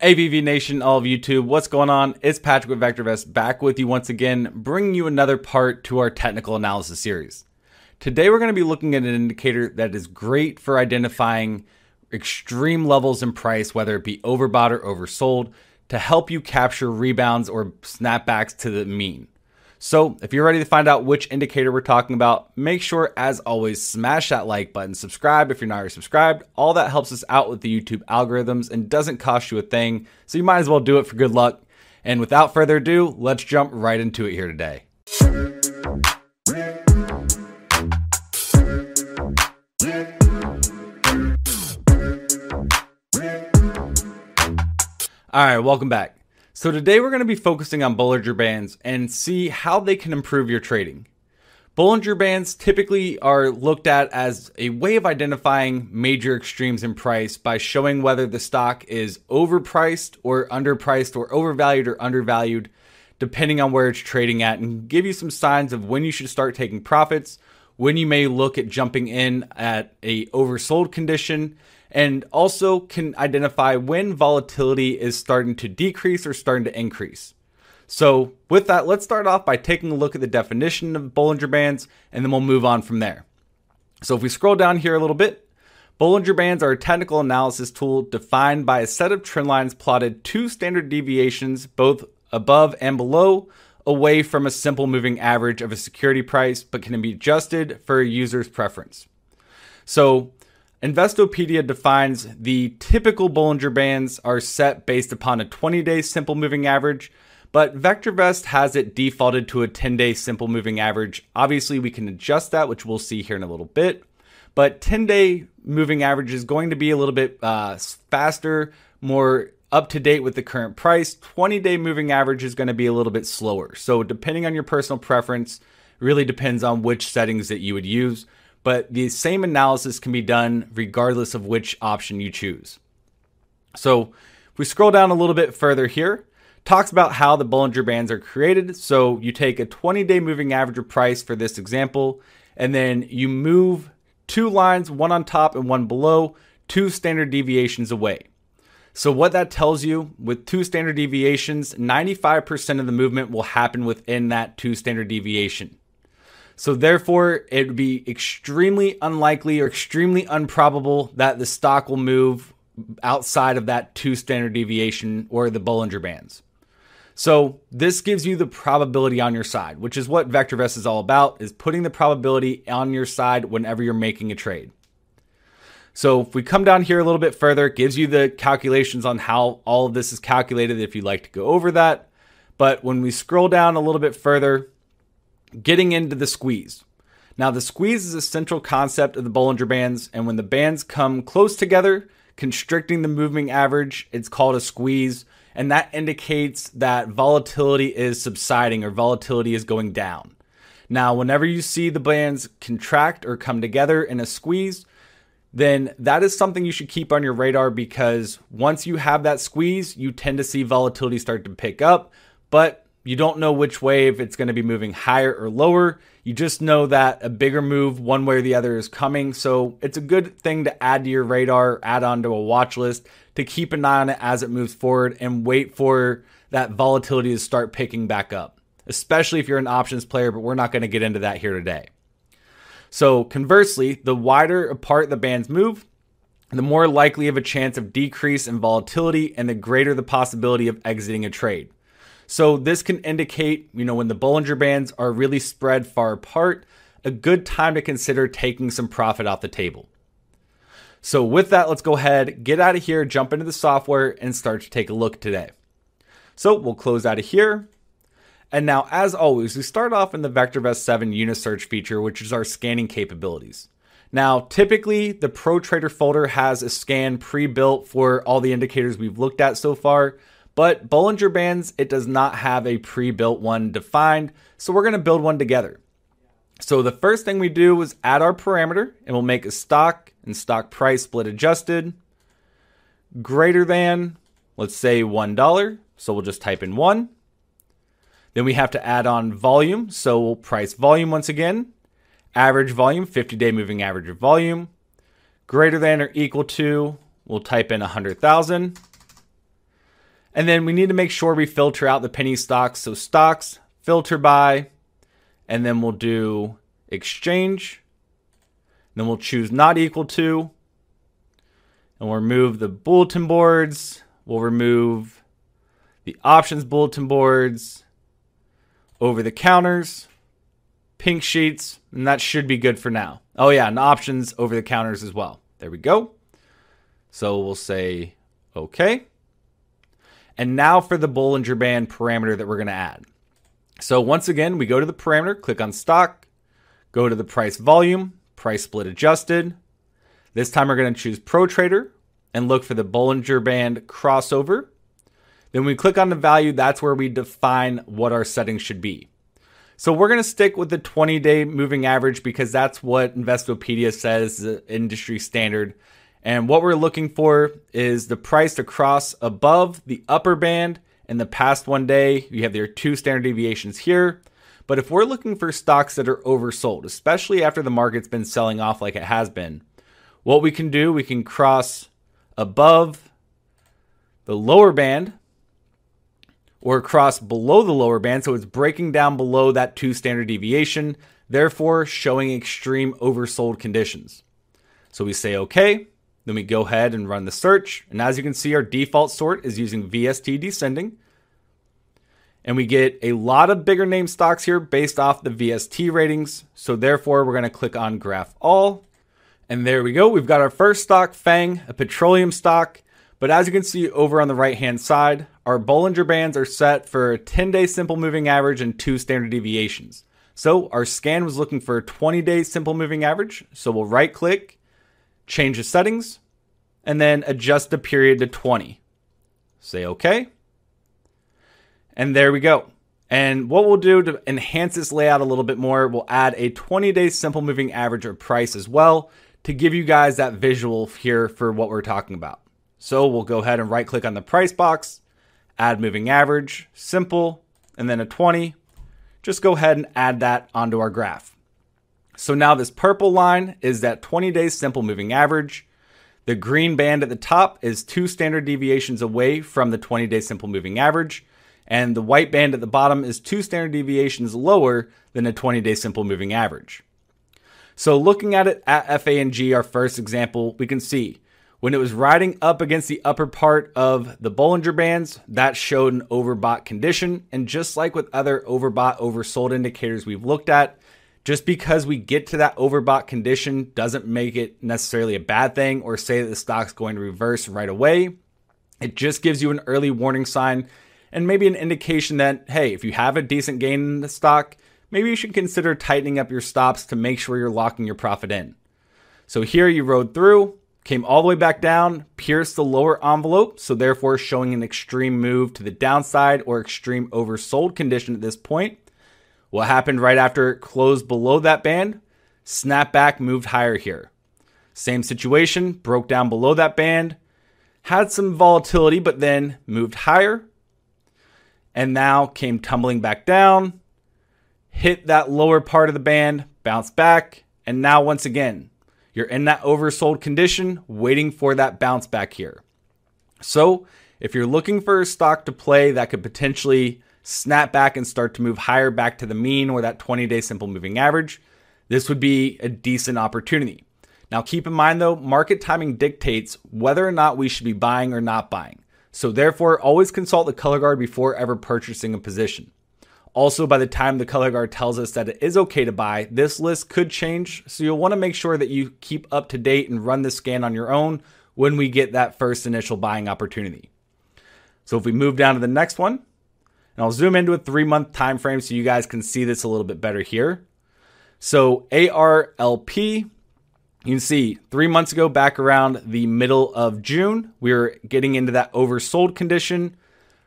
AVV Nation, all of YouTube, what's going on? It's Patrick with VectorVest back with you once again, bringing you another part to our technical analysis series. Today, we're going to be looking at an indicator that is great for identifying extreme levels in price, whether it be overbought or oversold, to help you capture rebounds or snapbacks to the mean. So, if you're ready to find out which indicator we're talking about, make sure, as always, smash that like button, subscribe if you're not already subscribed. All that helps us out with the YouTube algorithms and doesn't cost you a thing, so you might as well do it for good luck. And without further ado, let's jump right into it here today. All right, welcome back. So today we're going to be focusing on Bollinger Bands and see how they can improve your trading. Bollinger Bands typically are looked at as a way of identifying major extremes in price by showing whether the stock is overpriced or underpriced or overvalued or undervalued depending on where it's trading at and give you some signs of when you should start taking profits, when you may look at jumping in at a oversold condition and also can identify when volatility is starting to decrease or starting to increase. So, with that, let's start off by taking a look at the definition of Bollinger Bands and then we'll move on from there. So, if we scroll down here a little bit, Bollinger Bands are a technical analysis tool defined by a set of trend lines plotted two standard deviations, both above and below, away from a simple moving average of a security price, but can be adjusted for a user's preference. So, Investopedia defines the typical Bollinger Bands are set based upon a 20 day simple moving average, but VectorVest has it defaulted to a 10 day simple moving average. Obviously, we can adjust that, which we'll see here in a little bit. But 10 day moving average is going to be a little bit uh, faster, more up to date with the current price. 20 day moving average is going to be a little bit slower. So, depending on your personal preference, really depends on which settings that you would use but the same analysis can be done regardless of which option you choose. So, if we scroll down a little bit further here, talks about how the Bollinger Bands are created. So, you take a 20 day moving average of price for this example, and then you move two lines, one on top and one below, two standard deviations away. So, what that tells you with two standard deviations, 95% of the movement will happen within that two standard deviation. So therefore, it would be extremely unlikely or extremely improbable that the stock will move outside of that two standard deviation or the Bollinger Bands. So this gives you the probability on your side, which is what VectorVest is all about, is putting the probability on your side whenever you're making a trade. So if we come down here a little bit further, it gives you the calculations on how all of this is calculated if you'd like to go over that. But when we scroll down a little bit further, getting into the squeeze. Now, the squeeze is a central concept of the Bollinger Bands, and when the bands come close together, constricting the moving average, it's called a squeeze, and that indicates that volatility is subsiding or volatility is going down. Now, whenever you see the bands contract or come together in a squeeze, then that is something you should keep on your radar because once you have that squeeze, you tend to see volatility start to pick up. But you don't know which way, if it's going to be moving higher or lower. You just know that a bigger move, one way or the other, is coming. So it's a good thing to add to your radar, add onto a watch list to keep an eye on it as it moves forward and wait for that volatility to start picking back up, especially if you're an options player, but we're not going to get into that here today. So, conversely, the wider apart the bands move, the more likely of a chance of decrease in volatility and the greater the possibility of exiting a trade. So this can indicate, you know, when the Bollinger Bands are really spread far apart, a good time to consider taking some profit off the table. So with that, let's go ahead, get out of here, jump into the software, and start to take a look today. So we'll close out of here. And now, as always, we start off in the VectorVest 7 Unisearch feature, which is our scanning capabilities. Now, typically, the ProTrader folder has a scan pre built for all the indicators we've looked at so far, But Bollinger Bands, it does not have a pre-built one defined, so we're going to build one together. So the first thing we do is add our parameter, and we'll make a stock and stock price split adjusted greater than, let's say $1. So we'll just type in 1. Then we have to add on volume. So we'll price volume once again. Average volume, 50 day moving average of volume. Greater than or equal to, we'll type in 100,000. And then we need to make sure we filter out the penny stocks. So stocks, filter by, and then we'll do exchange. Then we'll choose not equal to. And we'll remove the bulletin boards. We'll remove the options bulletin boards, over the counters, pink sheets, and that should be good for now. Oh, yeah, and options over the counters as well. There we go. So we'll say OK. And now for the Bollinger Band parameter that we're going to add. So once again, we go to the parameter, click on stock, go to the price volume, price split adjusted. This time we're going to choose ProTrader and look for the Bollinger Band crossover. Then we click on the value, that's where we define what our settings should be. So we're going to stick with the 20 day moving average because that's what Investopedia says is the industry standard. And what we're looking for is the price to cross above the upper band in the past one day. You have your two standard deviations here. But if we're looking for stocks that are oversold, especially after the market's been selling off like it has been, what we can do, we can cross above the lower band or cross below the lower band. So it's breaking down below that two standard deviation, therefore showing extreme oversold conditions. So we say OK. Then we go ahead and run the search. And as you can see, our default sort is using VST descending. And we get a lot of bigger name stocks here based off the VST ratings. So therefore, we're going to click on Graph All. And there we go. We've got our first stock, FANG, a petroleum stock. But as you can see over on the right hand side, our Bollinger Bands are set for a 10 day simple moving average and two standard deviations. So our scan was looking for a 20 day simple moving average. So we'll right click change the settings, and then adjust the period to 20. Say OK. And there we go. And what we'll do to enhance this layout a little bit more, we'll add a 20 day simple moving average or price as well to give you guys that visual here for what we're talking about. So we'll go ahead and right click on the price box, add moving average, simple, and then a 20. Just go ahead and add that onto our graph. So now this purple line is that 20 day simple moving average. The green band at the top is two standard deviations away from the 20 day simple moving average. And the white band at the bottom is two standard deviations lower than a 20 day simple moving average. So looking at it at FANG, our first example, we can see when it was riding up against the upper part of the Bollinger Bands, that showed an overbought condition. And just like with other overbought, oversold indicators we've looked at, just because we get to that overbought condition doesn't make it necessarily a bad thing or say that the stock's going to reverse right away. It just gives you an early warning sign and maybe an indication that, hey, if you have a decent gain in the stock, maybe you should consider tightening up your stops to make sure you're locking your profit in. So here you rode through, came all the way back down, pierced the lower envelope, so therefore showing an extreme move to the downside or extreme oversold condition at this point. What happened right after it closed below that band? Snap back, moved higher here. Same situation, broke down below that band, had some volatility, but then moved higher, and now came tumbling back down, hit that lower part of the band, bounced back, and now once again, you're in that oversold condition, waiting for that bounce back here. So, if you're looking for a stock to play that could potentially snap back and start to move higher back to the mean or that 20 day simple moving average, this would be a decent opportunity. Now, keep in mind though, market timing dictates whether or not we should be buying or not buying. So, therefore, always consult the color guard before ever purchasing a position. Also, by the time the color guard tells us that it is okay to buy, this list could change. So, you'll want to make sure that you keep up to date and run the scan on your own when we get that first initial buying opportunity. So, if we move down to the next one, and I'll zoom into a three month time frame so you guys can see this a little bit better here. So ARLP, you can see three months ago, back around the middle of June, we were getting into that oversold condition.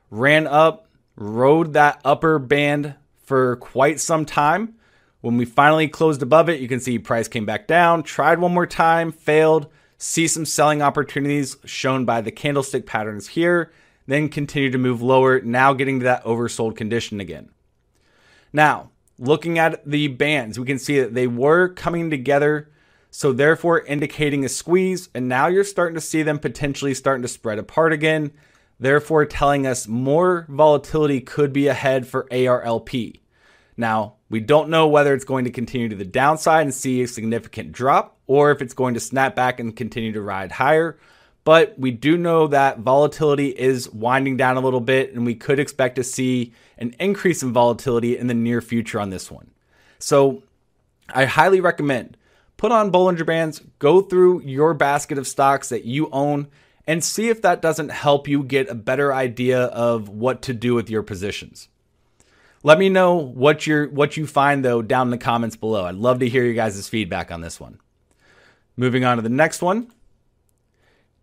ran up, rode that upper band for quite some time. When we finally closed above it, you can see price came back down, tried one more time, failed, see some selling opportunities shown by the candlestick patterns here, then continue to move lower, now getting to that oversold condition again. Now, looking at the bands, we can see that they were coming together, so therefore indicating a squeeze, and now you're starting to see them potentially starting to spread apart again, therefore telling us more volatility could be ahead for ARLP. Now, we don't know whether it's going to continue to the downside and see a significant drop or if it's going to snap back and continue to ride higher. But we do know that volatility is winding down a little bit, and we could expect to see an increase in volatility in the near future on this one. So I highly recommend put on Bollinger Bands, go through your basket of stocks that you own, and see if that doesn't help you get a better idea of what to do with your positions. Let me know what you what you find though down in the comments below. I'd love to hear you guys' feedback on this one. Moving on to the next one.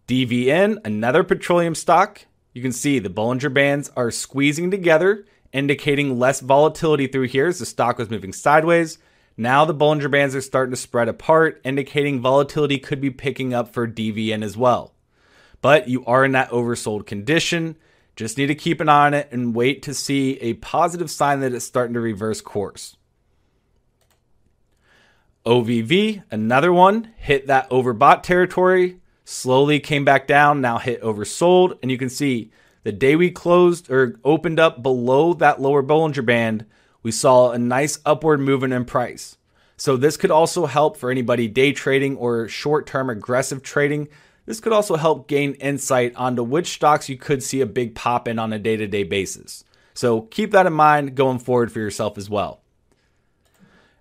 DVN, another petroleum stock. You can see the Bollinger Bands are squeezing together, indicating less volatility through here as the stock was moving sideways. Now the Bollinger Bands are starting to spread apart, indicating volatility could be picking up for DVN as well. But you are in that oversold condition. Just need to keep an eye on it and wait to see a positive sign that it's starting to reverse course. OVV, another one, hit that overbought territory, slowly came back down, now hit oversold. And you can see the day we closed or opened up below that lower Bollinger Band, we saw a nice upward movement in price. So this could also help for anybody day trading or short term aggressive trading this could also help gain insight onto which stocks you could see a big pop in on a day to day basis. So keep that in mind going forward for yourself as well.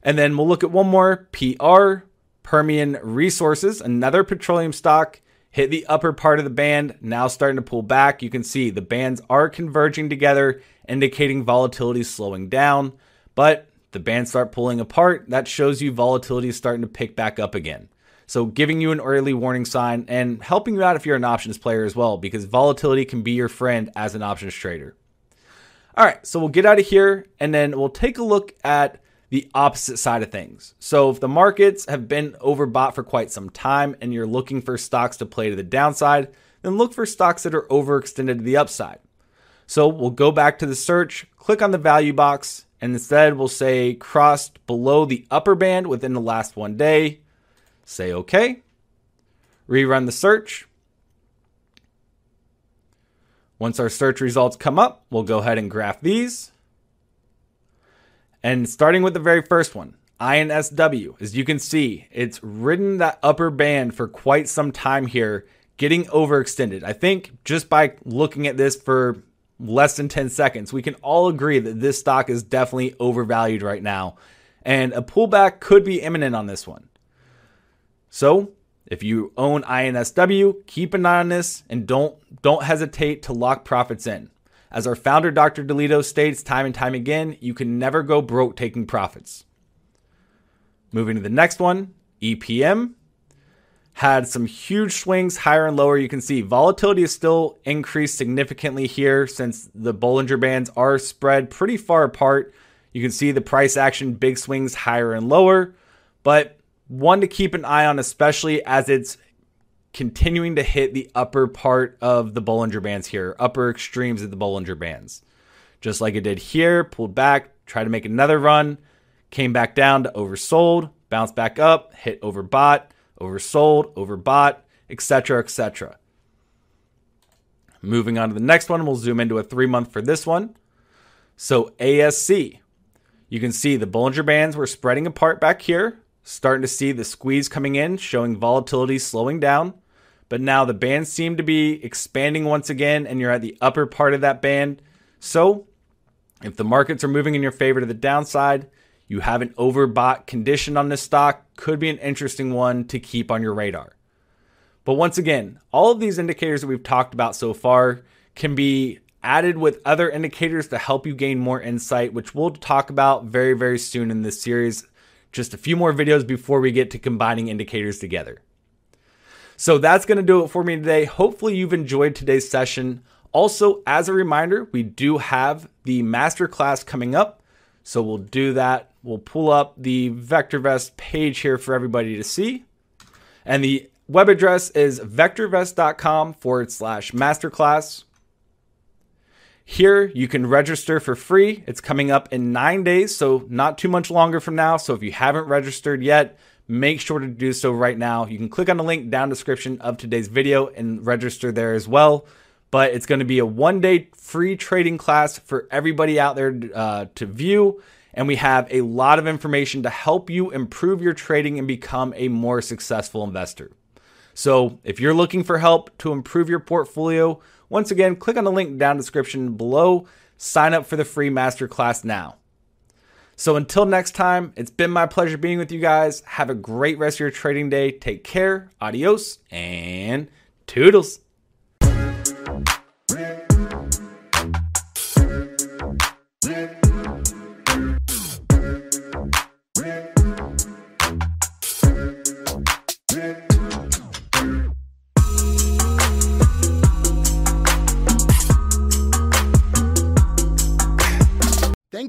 And then we'll look at one more PR, Permian Resources, another petroleum stock, hit the upper part of the band, now starting to pull back. You can see the bands are converging together, indicating volatility slowing down. But the bands start pulling apart, that shows you volatility is starting to pick back up again. So, giving you an early warning sign and helping you out if you're an options player as well, because volatility can be your friend as an options trader. All right, so we'll get out of here and then we'll take a look at the opposite side of things. So, if the markets have been overbought for quite some time and you're looking for stocks to play to the downside, then look for stocks that are overextended to the upside. So, we'll go back to the search, click on the value box, and instead we'll say crossed below the upper band within the last one day Say OK. Rerun the search. Once our search results come up, we'll go ahead and graph these. And starting with the very first one, INSW, as you can see, it's ridden that upper band for quite some time here, getting overextended. I think just by looking at this for less than 10 seconds, we can all agree that this stock is definitely overvalued right now. And a pullback could be imminent on this one. So, if you own INSW, keep an eye on this and don't don't hesitate to lock profits in. As our founder Dr. DiLiddo states time and time again, you can never go broke taking profits. Moving to the next one, EPM had some huge swings higher and lower. You can see volatility is still increased significantly here since the Bollinger Bands are spread pretty far apart. You can see the price action big swings higher and lower, but one to keep an eye on, especially as it's continuing to hit the upper part of the Bollinger Bands here, upper extremes of the Bollinger Bands. Just like it did here, pulled back, tried to make another run, came back down to oversold, bounced back up, hit overbought, oversold, overbought, etc., etc. Moving on to the next one, we'll zoom into a three month for this one. So ASC, you can see the Bollinger Bands were spreading apart back here, starting to see the squeeze coming in, showing volatility slowing down. But now the bands seem to be expanding once again, and you're at the upper part of that band. So, if the markets are moving in your favor to the downside, you have an overbought condition on this stock, could be an interesting one to keep on your radar. But once again, all of these indicators that we've talked about so far can be added with other indicators to help you gain more insight, which we'll talk about very, very soon in this series just a few more videos before we get to combining indicators together. So that's going to do it for me today. Hopefully, you've enjoyed today's session. Also, as a reminder, we do have the masterclass coming up. So we'll do that. We'll pull up the VectorVest page here for everybody to see. And the web address is vectorvest.com forward slash masterclass. Here, you can register for free. It's coming up in nine days, so not too much longer from now. So if you haven't registered yet, make sure to do so right now. You can click on the link down description of today's video and register there as well. But it's going to be a one day free trading class for everybody out there uh, to view. And we have a lot of information to help you improve your trading and become a more successful investor. So if you're looking for help to improve your portfolio, once again, click on the link down description below. Sign up for the free masterclass now. So until next time, it's been my pleasure being with you guys. Have a great rest of your trading day. Take care. Adios and toodles.